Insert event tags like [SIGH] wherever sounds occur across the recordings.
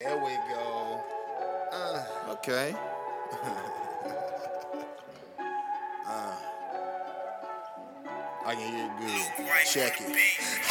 There we go. Uh, Okay. [LAUGHS] I can hear it good. Check it.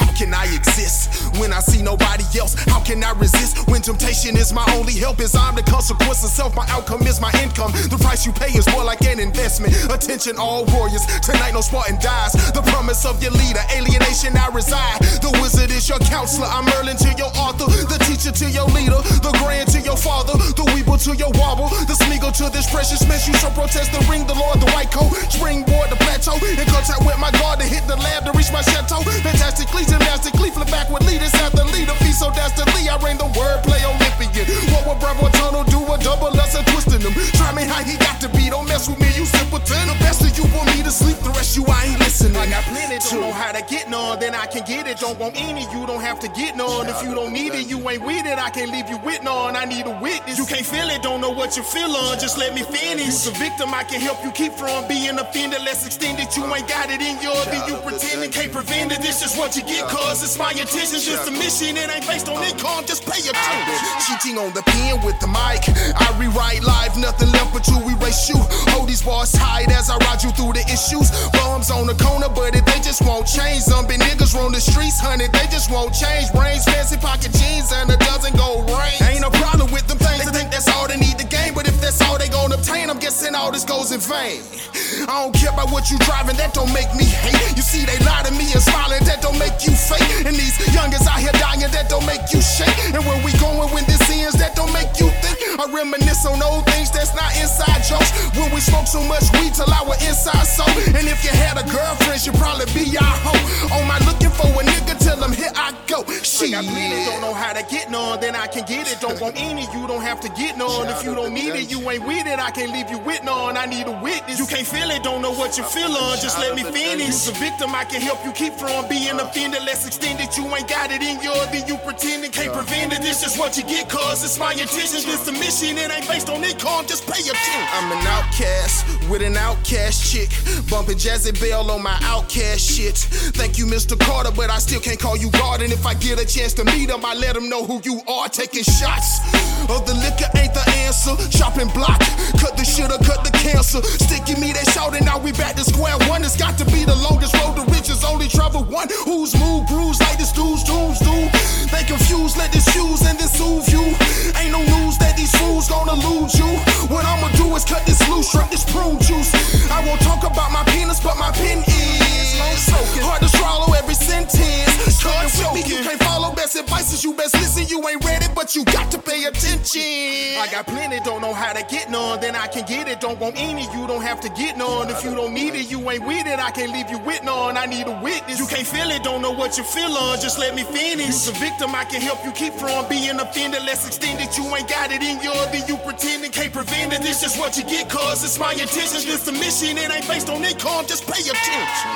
How can I exist when I see nobody else? How can I resist when temptation is my only help? Is I'm the consequence of self, my outcome is my income. The price you pay is more like an investment. Attention, all warriors. Tonight, no Spartan dies. The promise of your leader, alienation, I reside. The wizard is your counselor. I'm Merlin to your author. The teacher to your leader. The grand to your father. The weeble to your wobble. The smeagol to this precious mess. You shall protest the ring, the Lord, the white coat. Springboard, the plateau. In contact with my to hit the lab to reach my chateau. Fantastically, gymnastically, flip backward leaders after leader. Feast so dastardly, I reign the wordplay Olympian. What would Bravo Tunnel do? A double lesson twisting them. Try me how he got to be. Don't mess with me, I got plenty, don't know how to get none, then I can get it. Don't want any, you don't have to get none. If you don't need it, you ain't with it. I can't leave you with none. I need a witness. You can't feel it, don't know what you feel on. Just let me finish. You's a victim, I can help you keep from being offended. Let's extend it. You ain't got it in your then you pretending can't prevent it. This is what you get, cause it's my intention. Just a mission, it ain't based on income. Just pay attention. Cheating on the pen with the mic. I rewrite live, nothing left but to erase you. Hold these bars tight as I ride you through the issues. Bombs on the corner, but if they just won't change. Zombie niggas roam the streets, honey, they just won't change. Brains, fancy pocket jeans, and a dozen gold rings. Ain't no problem with them things. They think that's all they need to gain, but if that's all they gon' obtain, I'm guessing all this goes in vain. I don't care about what you driving, that don't make me hate. You see, they lie to me and smiling, that don't make you fake. And these youngins out here dying, that don't make you shake. And where we going when this I reminisce on old things that's not inside jokes. When we smoke so much weed till our inside soul. And if you had a girlfriend, she'd probably be your hoe. On my looking for a nigga, tell him here I go. I Shit. got plenty, don't know how to get then I can get it. Don't want any, you don't have to get none. If you don't need it, you ain't with it. I can't leave you with none. I need a witness. You can't feel it, don't know what you feel on. Just let me finish. You's a victim, I can help you keep from being offended. Let's extend it. You ain't got it in your, then you pretending can't prevent it. This is what you get, cause it's my intention. This a mission, it ain't based on income. Just pay attention. I'm an outcast with an outcast chick. Bumping Jazzy Belle on my outcast shit. Thank you, Mr. Carter, but I still can't call you God. And if I get a chance to meet him, I let him know who you are. Taking shots of the liquor ain't the answer. Shopping block, cut the shit or cut the cancer. Sticky me that shouting, now we back to square one. It's got to be the longest road to riches, only travel one. Who's move, grooves like this dude's dudes do? They confused, let this fuse and this soothe you. Ain't no news that these fools gonna lose you. Sentence. Cause with me, you can't follow best advices. you best listen. You ain't ready, but you got to pay attention. I got plenty, don't know how to get none, then I can get it. Don't want any, you don't have to get none. If you don't need it, you ain't with it. I can't leave you with none. I need a witness. You can't feel it, don't know what you feel on. Just let me finish. You's a victim, I can help you keep from being offended. Let's extend it. You ain't got it in your, then you pretending can't prevent it. This is what you get, cause it's my intention. This a mission, it ain't based on income. Just pay attention.